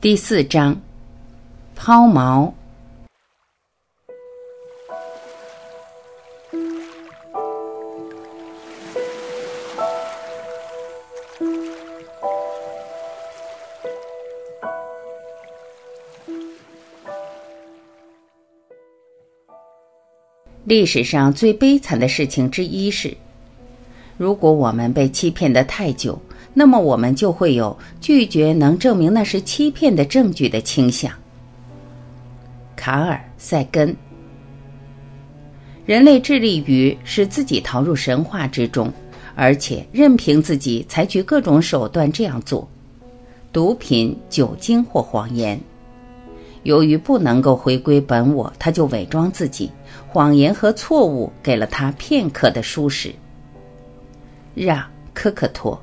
第四章，抛锚。历史上最悲惨的事情之一是，如果我们被欺骗的太久。那么我们就会有拒绝能证明那是欺骗的证据的倾向。卡尔塞根，人类致力于使自己逃入神话之中，而且任凭自己采取各种手段这样做：毒品、酒精或谎言。由于不能够回归本我，他就伪装自己。谎言和错误给了他片刻的舒适。让科克托。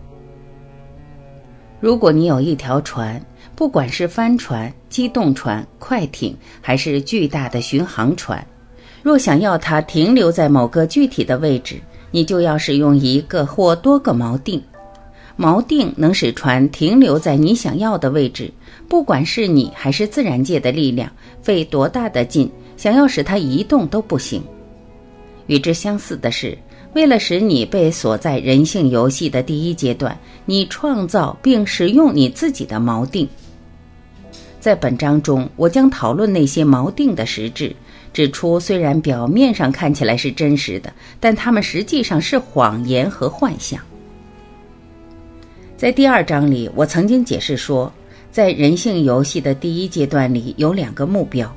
如果你有一条船，不管是帆船、机动船、快艇，还是巨大的巡航船，若想要它停留在某个具体的位置，你就要使用一个或多个锚定。锚定能使船停留在你想要的位置，不管是你还是自然界的力量，费多大的劲，想要使它移动都不行。与之相似的是。为了使你被锁在人性游戏的第一阶段，你创造并使用你自己的锚定。在本章中，我将讨论那些锚定的实质，指出虽然表面上看起来是真实的，但它们实际上是谎言和幻象。在第二章里，我曾经解释说，在人性游戏的第一阶段里有两个目标：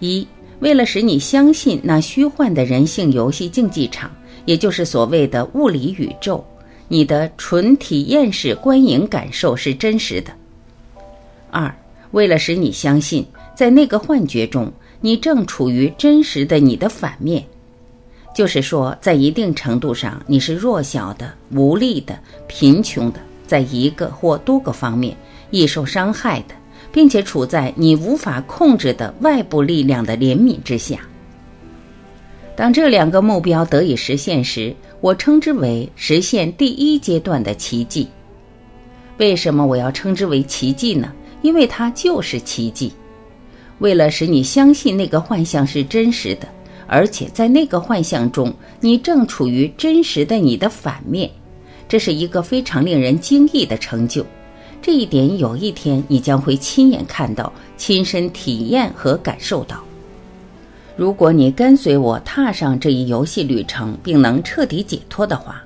一，为了使你相信那虚幻的人性游戏竞技场。也就是所谓的物理宇宙，你的纯体验式观影感受是真实的。二，为了使你相信，在那个幻觉中，你正处于真实的你的反面，就是说，在一定程度上，你是弱小的、无力的、贫穷的，在一个或多个方面易受伤害的，并且处在你无法控制的外部力量的怜悯之下。当这两个目标得以实现时，我称之为实现第一阶段的奇迹。为什么我要称之为奇迹呢？因为它就是奇迹。为了使你相信那个幻象是真实的，而且在那个幻象中，你正处于真实的你的反面，这是一个非常令人惊异的成就。这一点有一天你将会亲眼看到、亲身体验和感受到。如果你跟随我踏上这一游戏旅程，并能彻底解脱的话，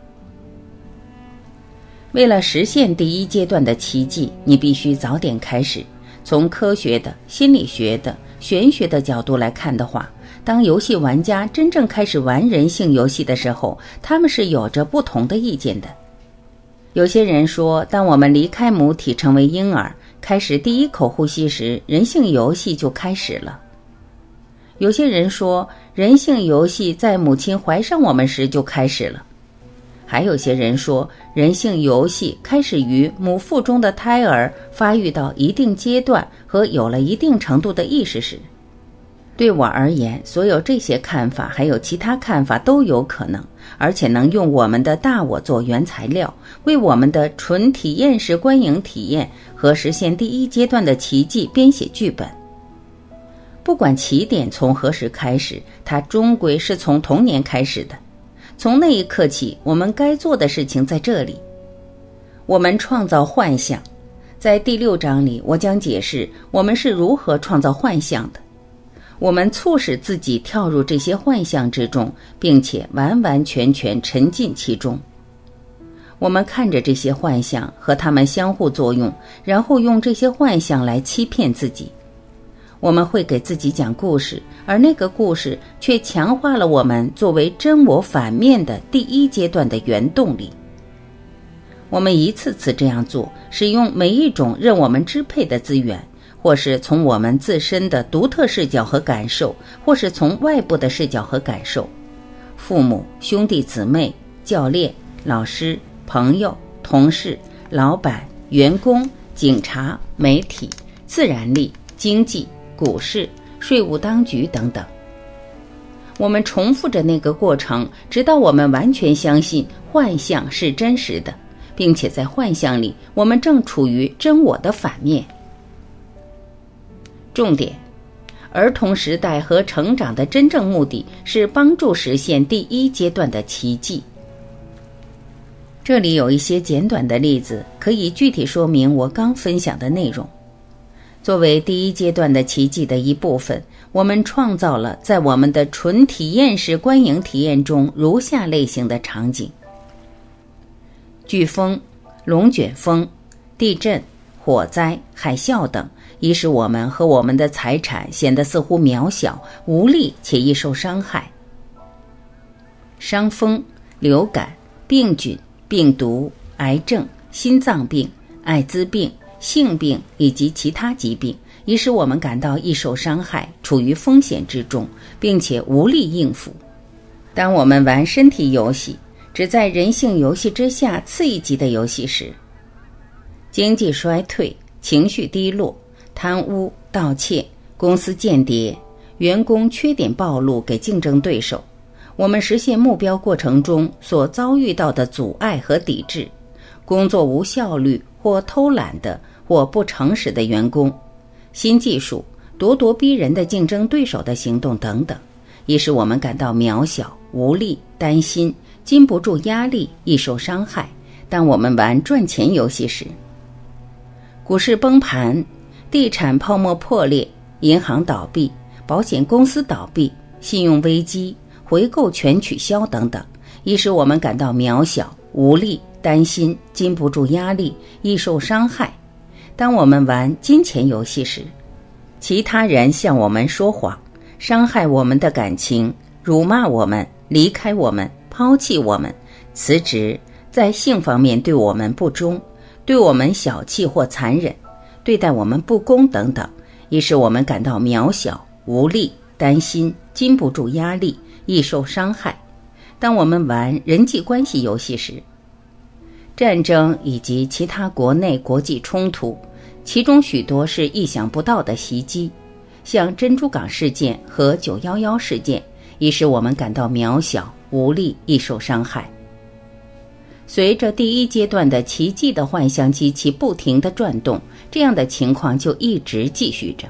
为了实现第一阶段的奇迹，你必须早点开始。从科学的、心理学的、玄学的角度来看的话，当游戏玩家真正开始玩人性游戏的时候，他们是有着不同的意见的。有些人说，当我们离开母体成为婴儿，开始第一口呼吸时，人性游戏就开始了。有些人说，人性游戏在母亲怀上我们时就开始了；还有些人说，人性游戏开始于母腹中的胎儿发育到一定阶段和有了一定程度的意识时。对我而言，所有这些看法还有其他看法都有可能，而且能用我们的大我做原材料，为我们的纯体验式观影体验和实现第一阶段的奇迹编写剧本。不管起点从何时开始，它终归是从童年开始的。从那一刻起，我们该做的事情在这里。我们创造幻象，在第六章里，我将解释我们是如何创造幻象的。我们促使自己跳入这些幻象之中，并且完完全全沉浸其中。我们看着这些幻象和它们相互作用，然后用这些幻象来欺骗自己。我们会给自己讲故事，而那个故事却强化了我们作为真我反面的第一阶段的原动力。我们一次次这样做，使用每一种任我们支配的资源，或是从我们自身的独特视角和感受，或是从外部的视角和感受。父母、兄弟姊妹、教练、老师、朋友、同事、老板、员工、警察、媒体、自然力、经济。股市、税务当局等等，我们重复着那个过程，直到我们完全相信幻象是真实的，并且在幻象里，我们正处于真我的反面。重点：儿童时代和成长的真正目的是帮助实现第一阶段的奇迹。这里有一些简短的例子，可以具体说明我刚分享的内容。作为第一阶段的奇迹的一部分，我们创造了在我们的纯体验式观影体验中如下类型的场景：飓风、龙卷风、地震、火灾、海啸等，已使我们和我们的财产显得似乎渺小、无力且易受伤害。伤风、流感、病菌。病毒、癌症、心脏病、艾滋病、性病以及其他疾病，已使我们感到易受伤害，处于风险之中，并且无力应付。当我们玩身体游戏，只在人性游戏之下次一级的游戏时，经济衰退、情绪低落、贪污、盗窃、公司间谍、员工缺点暴露给竞争对手。我们实现目标过程中所遭遇到的阻碍和抵制，工作无效率或偷懒的或不诚实的员工，新技术、咄咄逼人的竞争对手的行动等等，已使我们感到渺小、无力、担心、禁不住压力、易受伤害。当我们玩赚钱游戏时，股市崩盘、地产泡沫破裂、银行倒闭、保险公司倒闭、信用危机。回购全取消等等，已使我们感到渺小、无力、担心、禁不住压力、易受伤害。当我们玩金钱游戏时，其他人向我们说谎，伤害我们的感情，辱骂我们，离开我们，抛弃我们，辞职，在性方面对我们不忠，对我们小气或残忍，对待我们不公等等，已使我们感到渺小、无力、担心、经不住压力。易受伤害。当我们玩人际关系游戏时，战争以及其他国内国际冲突，其中许多是意想不到的袭击，像珍珠港事件和九幺幺事件，已使我们感到渺小、无力、易受伤害。随着第一阶段的奇迹的幻象机器不停地转动，这样的情况就一直继续着。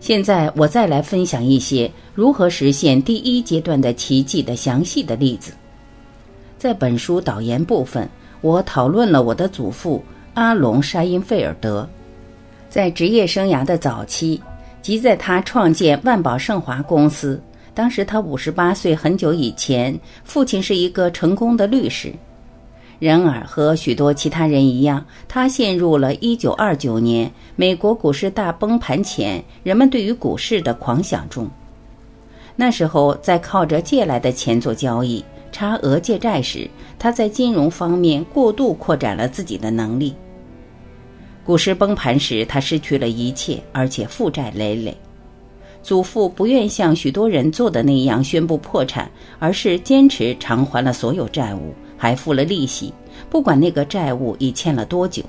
现在我再来分享一些如何实现第一阶段的奇迹的详细的例子。在本书导言部分，我讨论了我的祖父阿隆·沙因费尔德，在职业生涯的早期，即在他创建万宝盛华公司，当时他五十八岁，很久以前，父亲是一个成功的律师。然而，和许多其他人一样，他陷入了1929年美国股市大崩盘前人们对于股市的狂想中。那时候，在靠着借来的钱做交易、差额借债时，他在金融方面过度扩展了自己的能力。股市崩盘时，他失去了一切，而且负债累累。祖父不愿像许多人做的那样宣布破产，而是坚持偿还了所有债务。还付了利息，不管那个债务已欠了多久。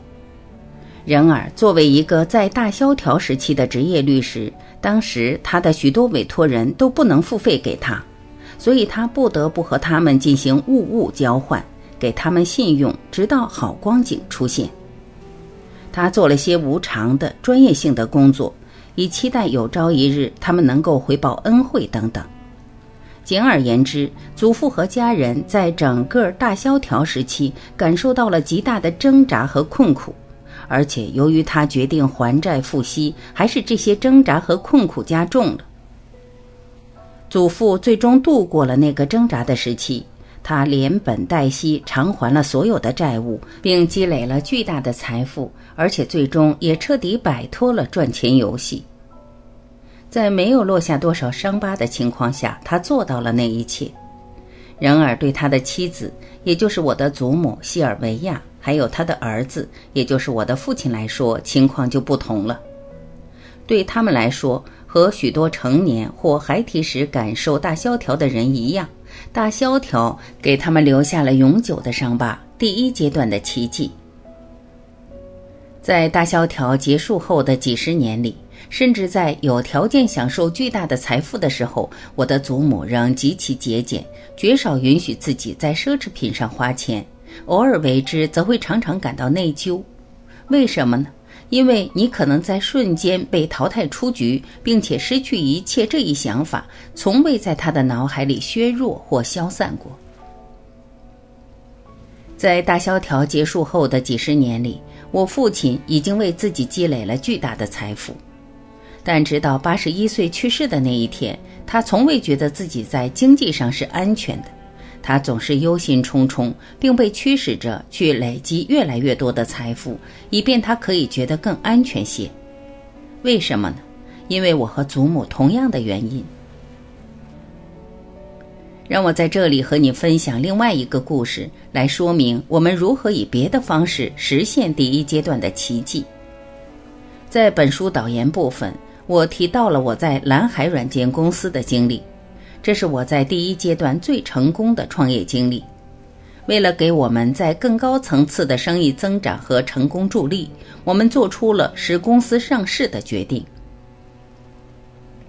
然而，作为一个在大萧条时期的职业律师，当时他的许多委托人都不能付费给他，所以他不得不和他们进行物物交换，给他们信用，直到好光景出现。他做了些无偿的专业性的工作，以期待有朝一日他们能够回报恩惠等等。简而言之，祖父和家人在整个大萧条时期感受到了极大的挣扎和困苦，而且由于他决定还债付息，还是这些挣扎和困苦加重了。祖父最终度过了那个挣扎的时期，他连本带息偿还了所有的债务，并积累了巨大的财富，而且最终也彻底摆脱了赚钱游戏。在没有落下多少伤疤的情况下，他做到了那一切。然而，对他的妻子，也就是我的祖母西尔维亚，还有他的儿子，也就是我的父亲来说，情况就不同了。对他们来说，和许多成年或孩提时感受大萧条的人一样，大萧条给他们留下了永久的伤疤。第一阶段的奇迹，在大萧条结束后的几十年里。甚至在有条件享受巨大的财富的时候，我的祖母仍极其节俭，绝少允许自己在奢侈品上花钱。偶尔为之，则会常常感到内疚。为什么呢？因为你可能在瞬间被淘汰出局，并且失去一切。这一想法从未在他的脑海里削弱或消散过。在大萧条结束后的几十年里，我父亲已经为自己积累了巨大的财富，但直到八十一岁去世的那一天，他从未觉得自己在经济上是安全的。他总是忧心忡忡，并被驱使着去累积越来越多的财富，以便他可以觉得更安全些。为什么呢？因为我和祖母同样的原因。让我在这里和你分享另外一个故事，来说明我们如何以别的方式实现第一阶段的奇迹。在本书导言部分，我提到了我在蓝海软件公司的经历。这是我在第一阶段最成功的创业经历。为了给我们在更高层次的生意增长和成功助力，我们做出了使公司上市的决定。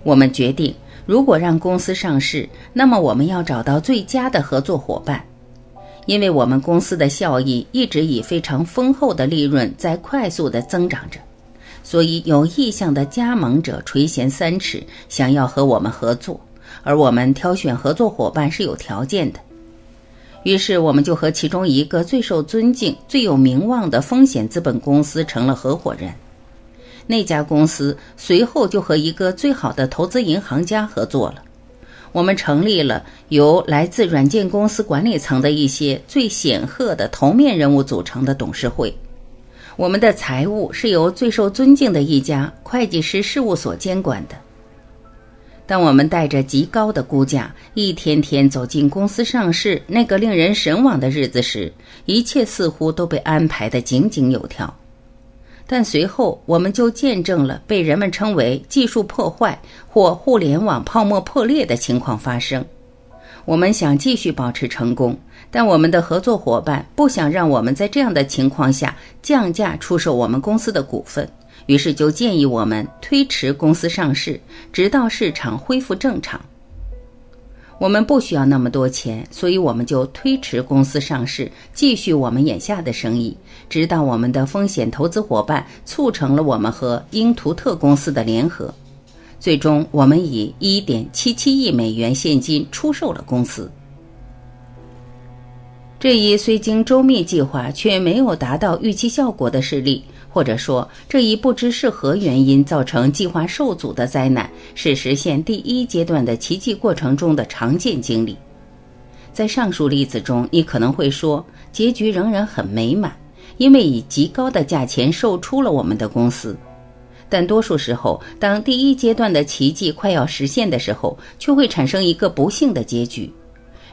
我们决定，如果让公司上市，那么我们要找到最佳的合作伙伴，因为我们公司的效益一直以非常丰厚的利润在快速的增长着，所以有意向的加盟者垂涎三尺，想要和我们合作。而我们挑选合作伙伴是有条件的，于是我们就和其中一个最受尊敬、最有名望的风险资本公司成了合伙人。那家公司随后就和一个最好的投资银行家合作了。我们成立了由来自软件公司管理层的一些最显赫的头面人物组成的董事会。我们的财务是由最受尊敬的一家会计师事务所监管的。当我们带着极高的估价，一天天走进公司上市那个令人神往的日子时，一切似乎都被安排得井井有条。但随后，我们就见证了被人们称为技术破坏或互联网泡沫破裂的情况发生。我们想继续保持成功，但我们的合作伙伴不想让我们在这样的情况下降价出售我们公司的股份。于是就建议我们推迟公司上市，直到市场恢复正常。我们不需要那么多钱，所以我们就推迟公司上市，继续我们眼下的生意，直到我们的风险投资伙伴促成了我们和英图特公司的联合。最终，我们以一点七七亿美元现金出售了公司。这一虽经周密计划却没有达到预期效果的事例。或者说，这一不知是何原因造成计划受阻的灾难，是实现第一阶段的奇迹过程中的常见经历。在上述例子中，你可能会说，结局仍然很美满，因为以极高的价钱售出了我们的公司。但多数时候，当第一阶段的奇迹快要实现的时候，却会产生一个不幸的结局。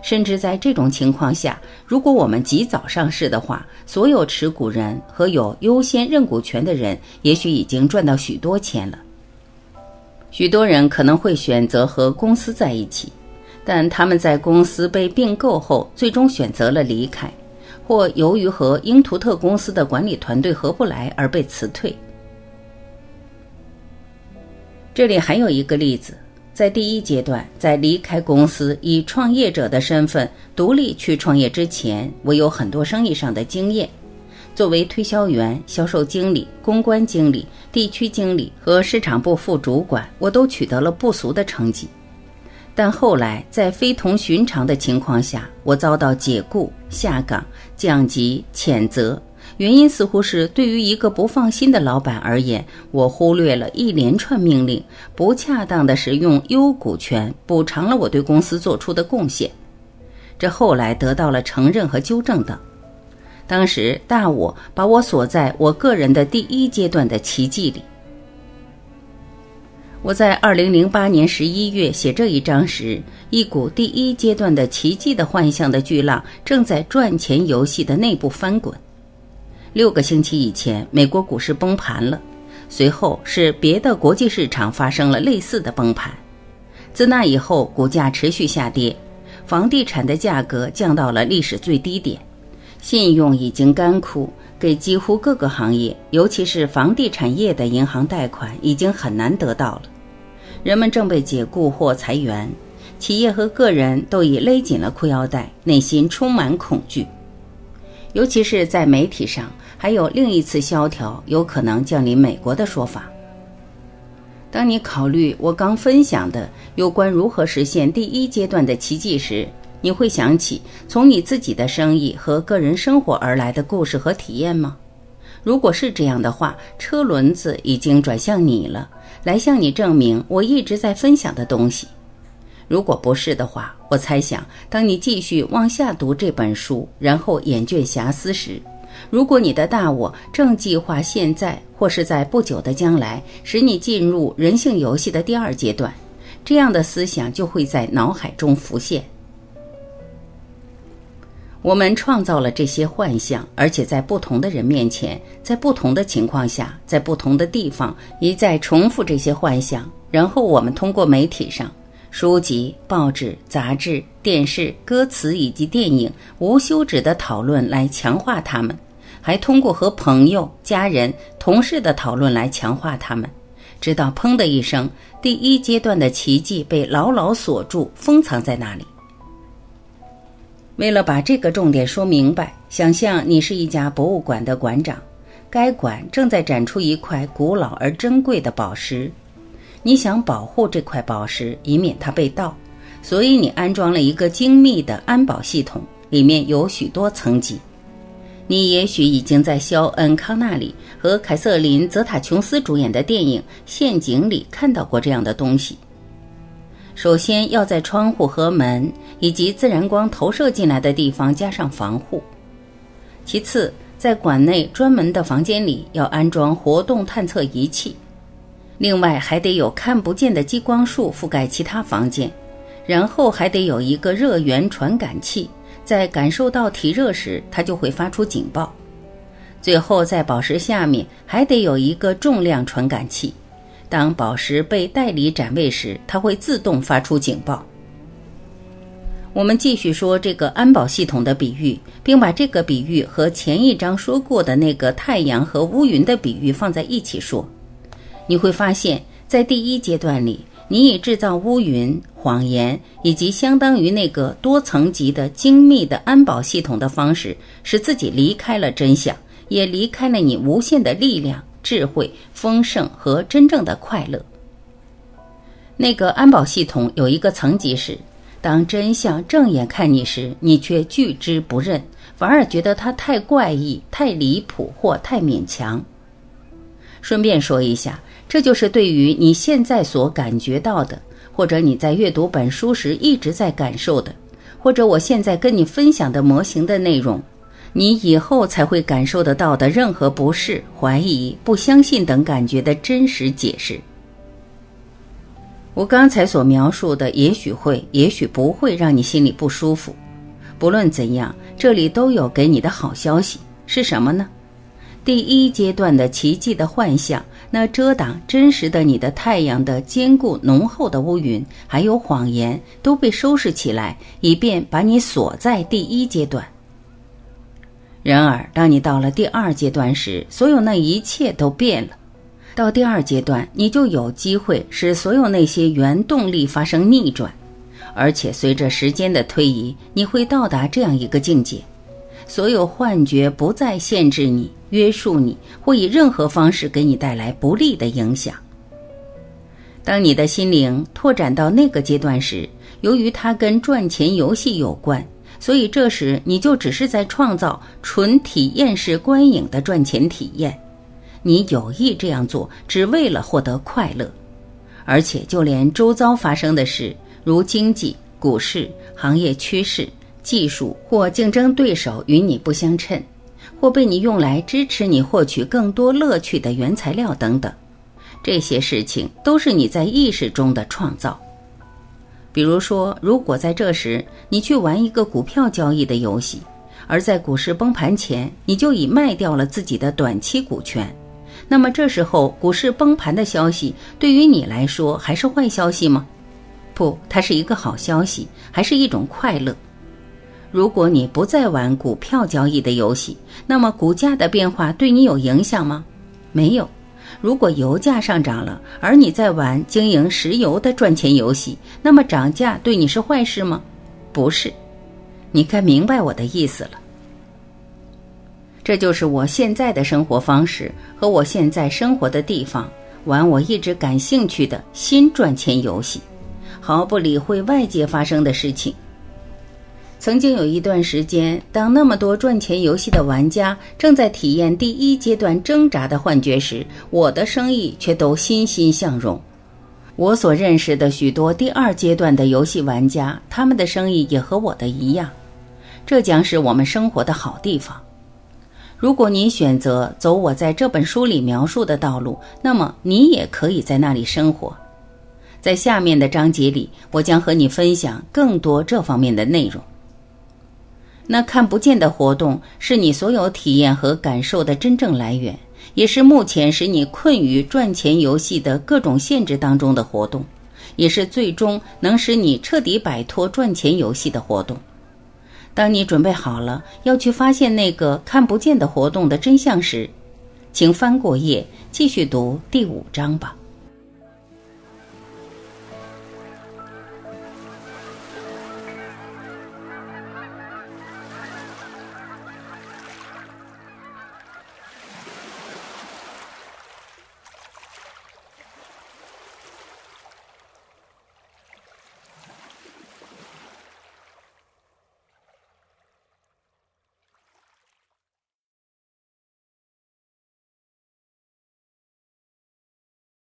甚至在这种情况下，如果我们及早上市的话，所有持股人和有优先认股权的人，也许已经赚到许多钱了。许多人可能会选择和公司在一起，但他们在公司被并购后，最终选择了离开，或由于和英图特公司的管理团队合不来而被辞退。这里还有一个例子。在第一阶段，在离开公司以创业者的身份独立去创业之前，我有很多生意上的经验。作为推销员、销售经理、公关经理、地区经理和市场部副主管，我都取得了不俗的成绩。但后来，在非同寻常的情况下，我遭到解雇、下岗、降级、谴责。原因似乎是对于一个不放心的老板而言，我忽略了一连串命令，不恰当的使用优股权补偿了我对公司做出的贡献。这后来得到了承认和纠正的。当时大我把我锁在我个人的第一阶段的奇迹里。我在二零零八年十一月写这一章时，一股第一阶段的奇迹的幻象的巨浪正在赚钱游戏的内部翻滚。六个星期以前，美国股市崩盘了，随后是别的国际市场发生了类似的崩盘。自那以后，股价持续下跌，房地产的价格降到了历史最低点，信用已经干枯，给几乎各个行业，尤其是房地产业的银行贷款已经很难得到了。人们正被解雇或裁员，企业和个人都已勒紧了裤腰带，内心充满恐惧，尤其是在媒体上。还有另一次萧条有可能降临美国的说法。当你考虑我刚分享的有关如何实现第一阶段的奇迹时，你会想起从你自己的生意和个人生活而来的故事和体验吗？如果是这样的话，车轮子已经转向你了，来向你证明我一直在分享的东西。如果不是的话，我猜想，当你继续往下读这本书，然后眼倦遐思时，如果你的大我正计划现在或是在不久的将来使你进入人性游戏的第二阶段，这样的思想就会在脑海中浮现。我们创造了这些幻象，而且在不同的人面前，在不同的情况下，在不同的地方一再重复这些幻象。然后我们通过媒体上、书籍、报纸、杂志、电视、歌词以及电影无休止的讨论来强化它们。还通过和朋友、家人、同事的讨论来强化他们，直到砰的一声，第一阶段的奇迹被牢牢锁住，封藏在那里。为了把这个重点说明白，想象你是一家博物馆的馆长，该馆正在展出一块古老而珍贵的宝石，你想保护这块宝石，以免它被盗，所以你安装了一个精密的安保系统，里面有许多层级。你也许已经在肖恩·康纳里和凯瑟琳·泽塔琼斯主演的电影《陷阱》里看到过这样的东西。首先要在窗户和门以及自然光投射进来的地方加上防护。其次，在馆内专门的房间里要安装活动探测仪器。另外，还得有看不见的激光束覆盖其他房间，然后还得有一个热源传感器。在感受到体热时，它就会发出警报。最后，在宝石下面还得有一个重量传感器，当宝石被带离展位时，它会自动发出警报。我们继续说这个安保系统的比喻，并把这个比喻和前一章说过的那个太阳和乌云的比喻放在一起说，你会发现在第一阶段里。你以制造乌云、谎言以及相当于那个多层级的精密的安保系统的方式，使自己离开了真相，也离开了你无限的力量、智慧、丰盛和真正的快乐。那个安保系统有一个层级是，当真相正眼看你时，你却拒之不认，反而觉得它太怪异、太离谱或太勉强。顺便说一下。这就是对于你现在所感觉到的，或者你在阅读本书时一直在感受的，或者我现在跟你分享的模型的内容，你以后才会感受得到的任何不适、怀疑、不相信等感觉的真实解释。我刚才所描述的，也许会，也许不会让你心里不舒服。不论怎样，这里都有给你的好消息，是什么呢？第一阶段的奇迹的幻象，那遮挡真实的你的太阳的坚固浓厚的乌云，还有谎言，都被收拾起来，以便把你锁在第一阶段。然而，当你到了第二阶段时，所有那一切都变了。到第二阶段，你就有机会使所有那些原动力发生逆转，而且随着时间的推移，你会到达这样一个境界。所有幻觉不再限制你、约束你，或以任何方式给你带来不利的影响。当你的心灵拓展到那个阶段时，由于它跟赚钱游戏有关，所以这时你就只是在创造纯体验式观影的赚钱体验。你有意这样做，只为了获得快乐，而且就连周遭发生的事，如经济、股市、行业趋势。技术或竞争对手与你不相称，或被你用来支持你获取更多乐趣的原材料等等，这些事情都是你在意识中的创造。比如说，如果在这时你去玩一个股票交易的游戏，而在股市崩盘前你就已卖掉了自己的短期股权，那么这时候股市崩盘的消息对于你来说还是坏消息吗？不，它是一个好消息，还是一种快乐。如果你不再玩股票交易的游戏，那么股价的变化对你有影响吗？没有。如果油价上涨了，而你在玩经营石油的赚钱游戏，那么涨价对你是坏事吗？不是。你该明白我的意思了。这就是我现在的生活方式和我现在生活的地方，玩我一直感兴趣的新赚钱游戏，毫不理会外界发生的事情。曾经有一段时间，当那么多赚钱游戏的玩家正在体验第一阶段挣扎的幻觉时，我的生意却都欣欣向荣。我所认识的许多第二阶段的游戏玩家，他们的生意也和我的一样。这将是我们生活的好地方。如果你选择走我在这本书里描述的道路，那么你也可以在那里生活。在下面的章节里，我将和你分享更多这方面的内容。那看不见的活动是你所有体验和感受的真正来源，也是目前使你困于赚钱游戏的各种限制当中的活动，也是最终能使你彻底摆脱赚钱游戏的活动。当你准备好了要去发现那个看不见的活动的真相时，请翻过页，继续读第五章吧。